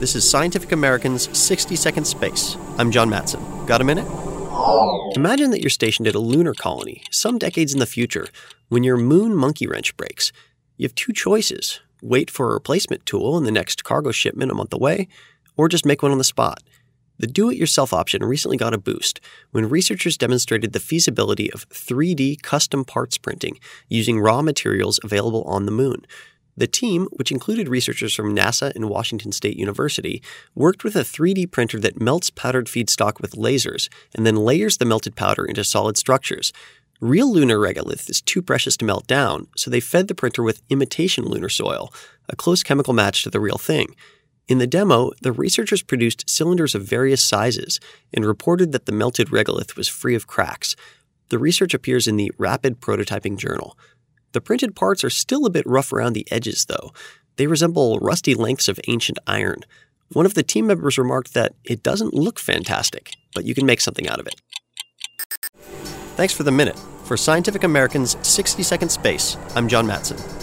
This is Scientific American's 60 Second Space. I'm John Matson. Got a minute? Imagine that you're stationed at a lunar colony some decades in the future when your moon monkey wrench breaks. You have two choices wait for a replacement tool in the next cargo shipment a month away, or just make one on the spot. The do it yourself option recently got a boost when researchers demonstrated the feasibility of 3D custom parts printing using raw materials available on the moon. The team, which included researchers from NASA and Washington State University, worked with a 3D printer that melts powdered feedstock with lasers and then layers the melted powder into solid structures. Real lunar regolith is too precious to melt down, so they fed the printer with imitation lunar soil, a close chemical match to the real thing. In the demo, the researchers produced cylinders of various sizes and reported that the melted regolith was free of cracks. The research appears in the Rapid Prototyping Journal. The printed parts are still a bit rough around the edges, though. They resemble rusty lengths of ancient iron. One of the team members remarked that it doesn't look fantastic, but you can make something out of it. Thanks for the minute. For Scientific American's 60 Second Space, I'm John Matson.